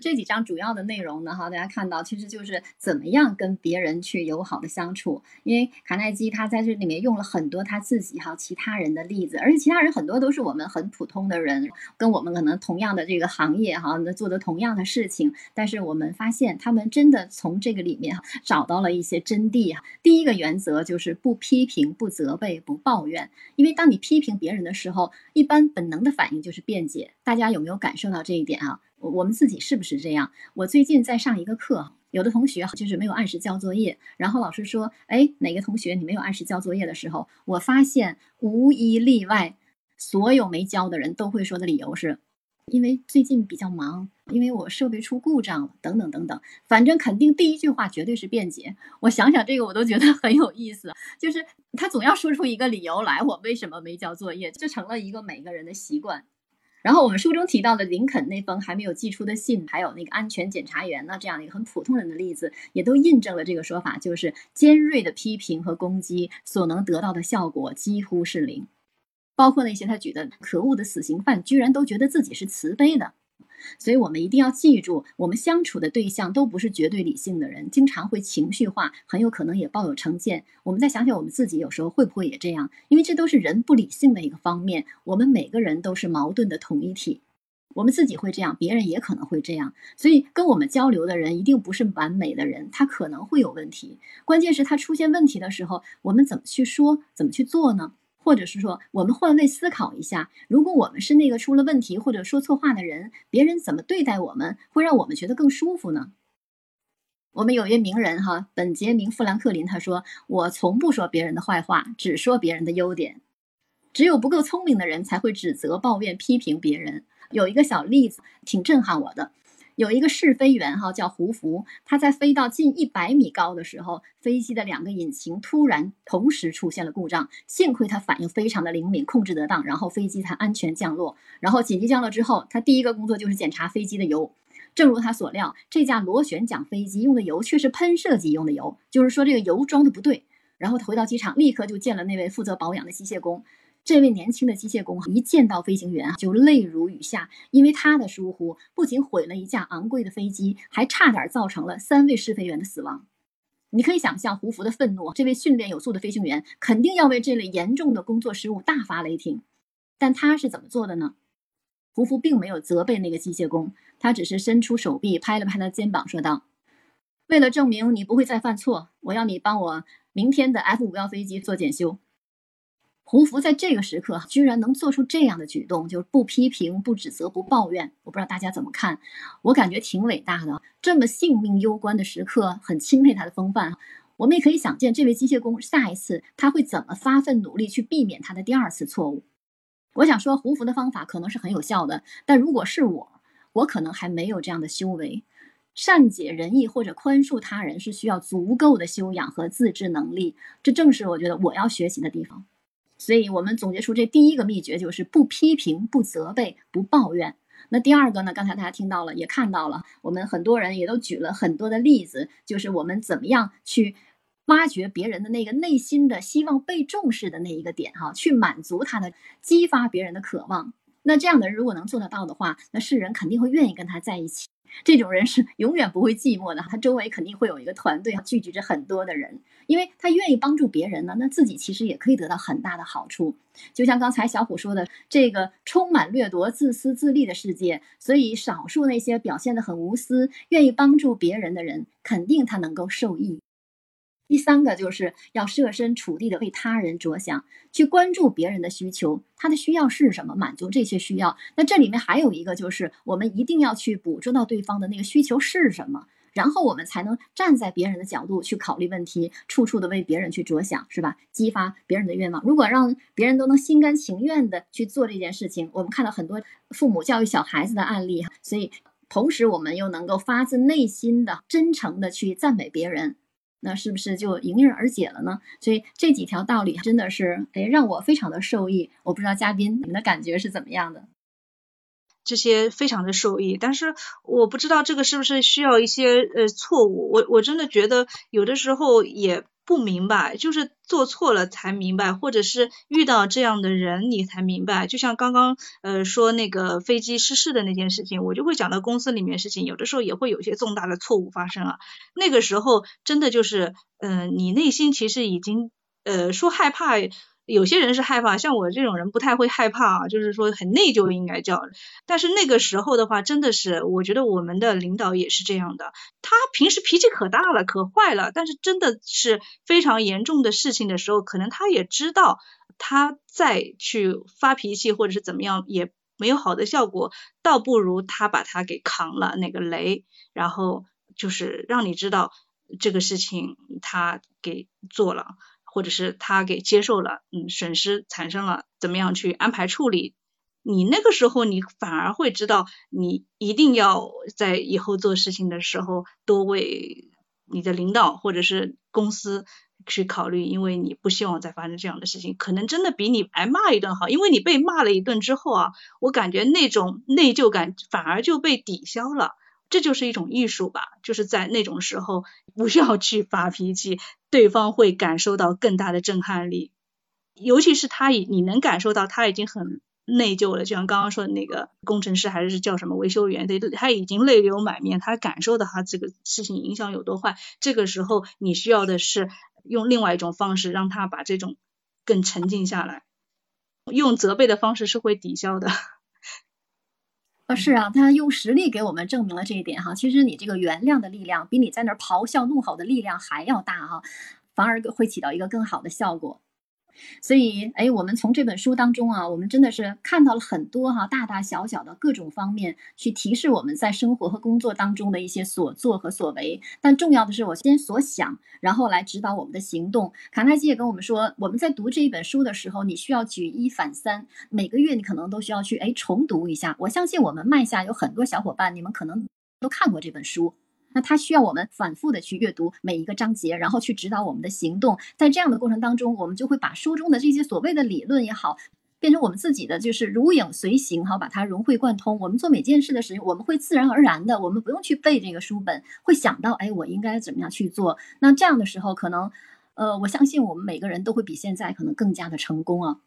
这几章主要的内容呢，哈，大家看到其实就是怎么样跟别人去友好的相处。因为卡耐基他在这里面用了很多他自己哈其他人的例子，而且其他人很多都是我们很普通的人，跟我们可能同样的这个行业哈，那做的同样的事情，但是我们发现他们真的从这个里面哈找到了一些真谛哈。第一个原则就是不批评、不责备、不抱怨，因为当你批评别人的时候，一般本能的反应就是辩解。大家有没有感受到这一点啊？我们自己是不是这样？我最近在上一个课，有的同学就是没有按时交作业，然后老师说：“哎，哪个同学你没有按时交作业的时候？”我发现无一例外，所有没交的人都会说的理由是，因为最近比较忙，因为我设备出故障了，等等等等。反正肯定第一句话绝对是辩解。我想想这个，我都觉得很有意思，就是他总要说出一个理由来，我为什么没交作业，这成了一个每个人的习惯。然后我们书中提到的林肯那封还没有寄出的信，还有那个安全检查员呢，这样一个很普通人的例子，也都印证了这个说法，就是尖锐的批评和攻击所能得到的效果几乎是零。包括那些他举的可恶的死刑犯，居然都觉得自己是慈悲的。所以我们一定要记住，我们相处的对象都不是绝对理性的人，经常会情绪化，很有可能也抱有成见。我们再想想我们自己，有时候会不会也这样？因为这都是人不理性的一个方面。我们每个人都是矛盾的统一体，我们自己会这样，别人也可能会这样。所以跟我们交流的人一定不是完美的人，他可能会有问题。关键是他出现问题的时候，我们怎么去说，怎么去做呢？或者是说，我们换位思考一下，如果我们是那个出了问题或者说错话的人，别人怎么对待我们，会让我们觉得更舒服呢？我们有一位名人哈，本杰明·富兰克林，他说：“我从不说别人的坏话，只说别人的优点。只有不够聪明的人才会指责、抱怨、批评别人。”有一个小例子，挺震撼我的。有一个试飞员哈，叫胡福，他在飞到近一百米高的时候，飞机的两个引擎突然同时出现了故障，幸亏他反应非常的灵敏，控制得当，然后飞机才安全降落。然后紧急降落之后，他第一个工作就是检查飞机的油。正如他所料，这架螺旋桨飞机用的油却是喷射机用的油，就是说这个油装的不对。然后他回到机场，立刻就见了那位负责保养的机械工。这位年轻的机械工一见到飞行员，就泪如雨下，因为他的疏忽不仅毁了一架昂贵的飞机，还差点造成了三位试飞员的死亡。你可以想象胡福的愤怒，这位训练有素的飞行员肯定要为这类严重的工作失误大发雷霆。但他是怎么做的呢？胡福并没有责备那个机械工，他只是伸出手臂拍了拍他的肩膀，说道：“为了证明你不会再犯错，我要你帮我明天的 F 五幺飞机做检修。”胡福在这个时刻居然能做出这样的举动，就是不批评、不指责、不抱怨。我不知道大家怎么看，我感觉挺伟大的。这么性命攸关的时刻，很钦佩他的风范。我们也可以想见，这位机械工下一次他会怎么发奋努力去避免他的第二次错误。我想说，胡福的方法可能是很有效的，但如果是我，我可能还没有这样的修为。善解人意或者宽恕他人是需要足够的修养和自制能力，这正是我觉得我要学习的地方。所以我们总结出这第一个秘诀就是不批评、不责备、不抱怨。那第二个呢？刚才大家听到了，也看到了，我们很多人也都举了很多的例子，就是我们怎么样去挖掘别人的那个内心的希望被重视的那一个点，哈，去满足他的，激发别人的渴望。那这样的人如果能做得到的话，那世人肯定会愿意跟他在一起。这种人是永远不会寂寞的，他周围肯定会有一个团队，聚集着很多的人，因为他愿意帮助别人呢，那自己其实也可以得到很大的好处。就像刚才小虎说的，这个充满掠夺、自私自利的世界，所以少数那些表现得很无私、愿意帮助别人的人，肯定他能够受益。第三个就是要设身处地的为他人着想，去关注别人的需求，他的需要是什么，满足这些需要。那这里面还有一个就是，我们一定要去捕捉到对方的那个需求是什么，然后我们才能站在别人的角度去考虑问题，处处的为别人去着想，是吧？激发别人的愿望。如果让别人都能心甘情愿的去做这件事情，我们看到很多父母教育小孩子的案例哈。所以，同时我们又能够发自内心的、真诚的去赞美别人。那是不是就迎刃而解了呢？所以这几条道理真的是，哎，让我非常的受益。我不知道嘉宾你们的感觉是怎么样的？这些非常的受益，但是我不知道这个是不是需要一些呃错误。我我真的觉得有的时候也。不明白，就是做错了才明白，或者是遇到这样的人你才明白。就像刚刚呃说那个飞机失事的那件事情，我就会讲到公司里面事情，有的时候也会有一些重大的错误发生啊。那个时候真的就是，嗯，你内心其实已经呃说害怕。有些人是害怕，像我这种人不太会害怕啊，就是说很内疚应该叫。但是那个时候的话，真的是我觉得我们的领导也是这样的，他平时脾气可大了，可坏了，但是真的是非常严重的事情的时候，可能他也知道，他再去发脾气或者是怎么样也没有好的效果，倒不如他把他给扛了那个雷，然后就是让你知道这个事情他给做了。或者是他给接受了，嗯，损失产生了，怎么样去安排处理？你那个时候你反而会知道，你一定要在以后做事情的时候多为你的领导或者是公司去考虑，因为你不希望再发生这样的事情，可能真的比你挨骂一顿好，因为你被骂了一顿之后啊，我感觉那种内疚感反而就被抵消了。这就是一种艺术吧，就是在那种时候不要去发脾气，对方会感受到更大的震撼力。尤其是他已你能感受到他已经很内疚了，就像刚刚说的那个工程师还是叫什么维修员，对，他已经泪流满面，他感受到他这个事情影响有多坏。这个时候你需要的是用另外一种方式让他把这种更沉静下来，用责备的方式是会抵消的。是啊，他用实力给我们证明了这一点哈。其实你这个原谅的力量，比你在那儿咆哮怒吼的力量还要大哈，反而会起到一个更好的效果。所以，哎，我们从这本书当中啊，我们真的是看到了很多哈，大大小小的各种方面，去提示我们在生活和工作当中的一些所作和所为。但重要的是，我先所想，然后来指导我们的行动。卡耐基也跟我们说，我们在读这一本书的时候，你需要举一反三，每个月你可能都需要去哎重读一下。我相信我们麦下有很多小伙伴，你们可能都看过这本书。那它需要我们反复的去阅读每一个章节，然后去指导我们的行动。在这样的过程当中，我们就会把书中的这些所谓的理论也好，变成我们自己的，就是如影随形，哈，把它融会贯通。我们做每件事的时候，我们会自然而然的，我们不用去背这个书本，会想到，哎，我应该怎么样去做？那这样的时候，可能，呃，我相信我们每个人都会比现在可能更加的成功啊。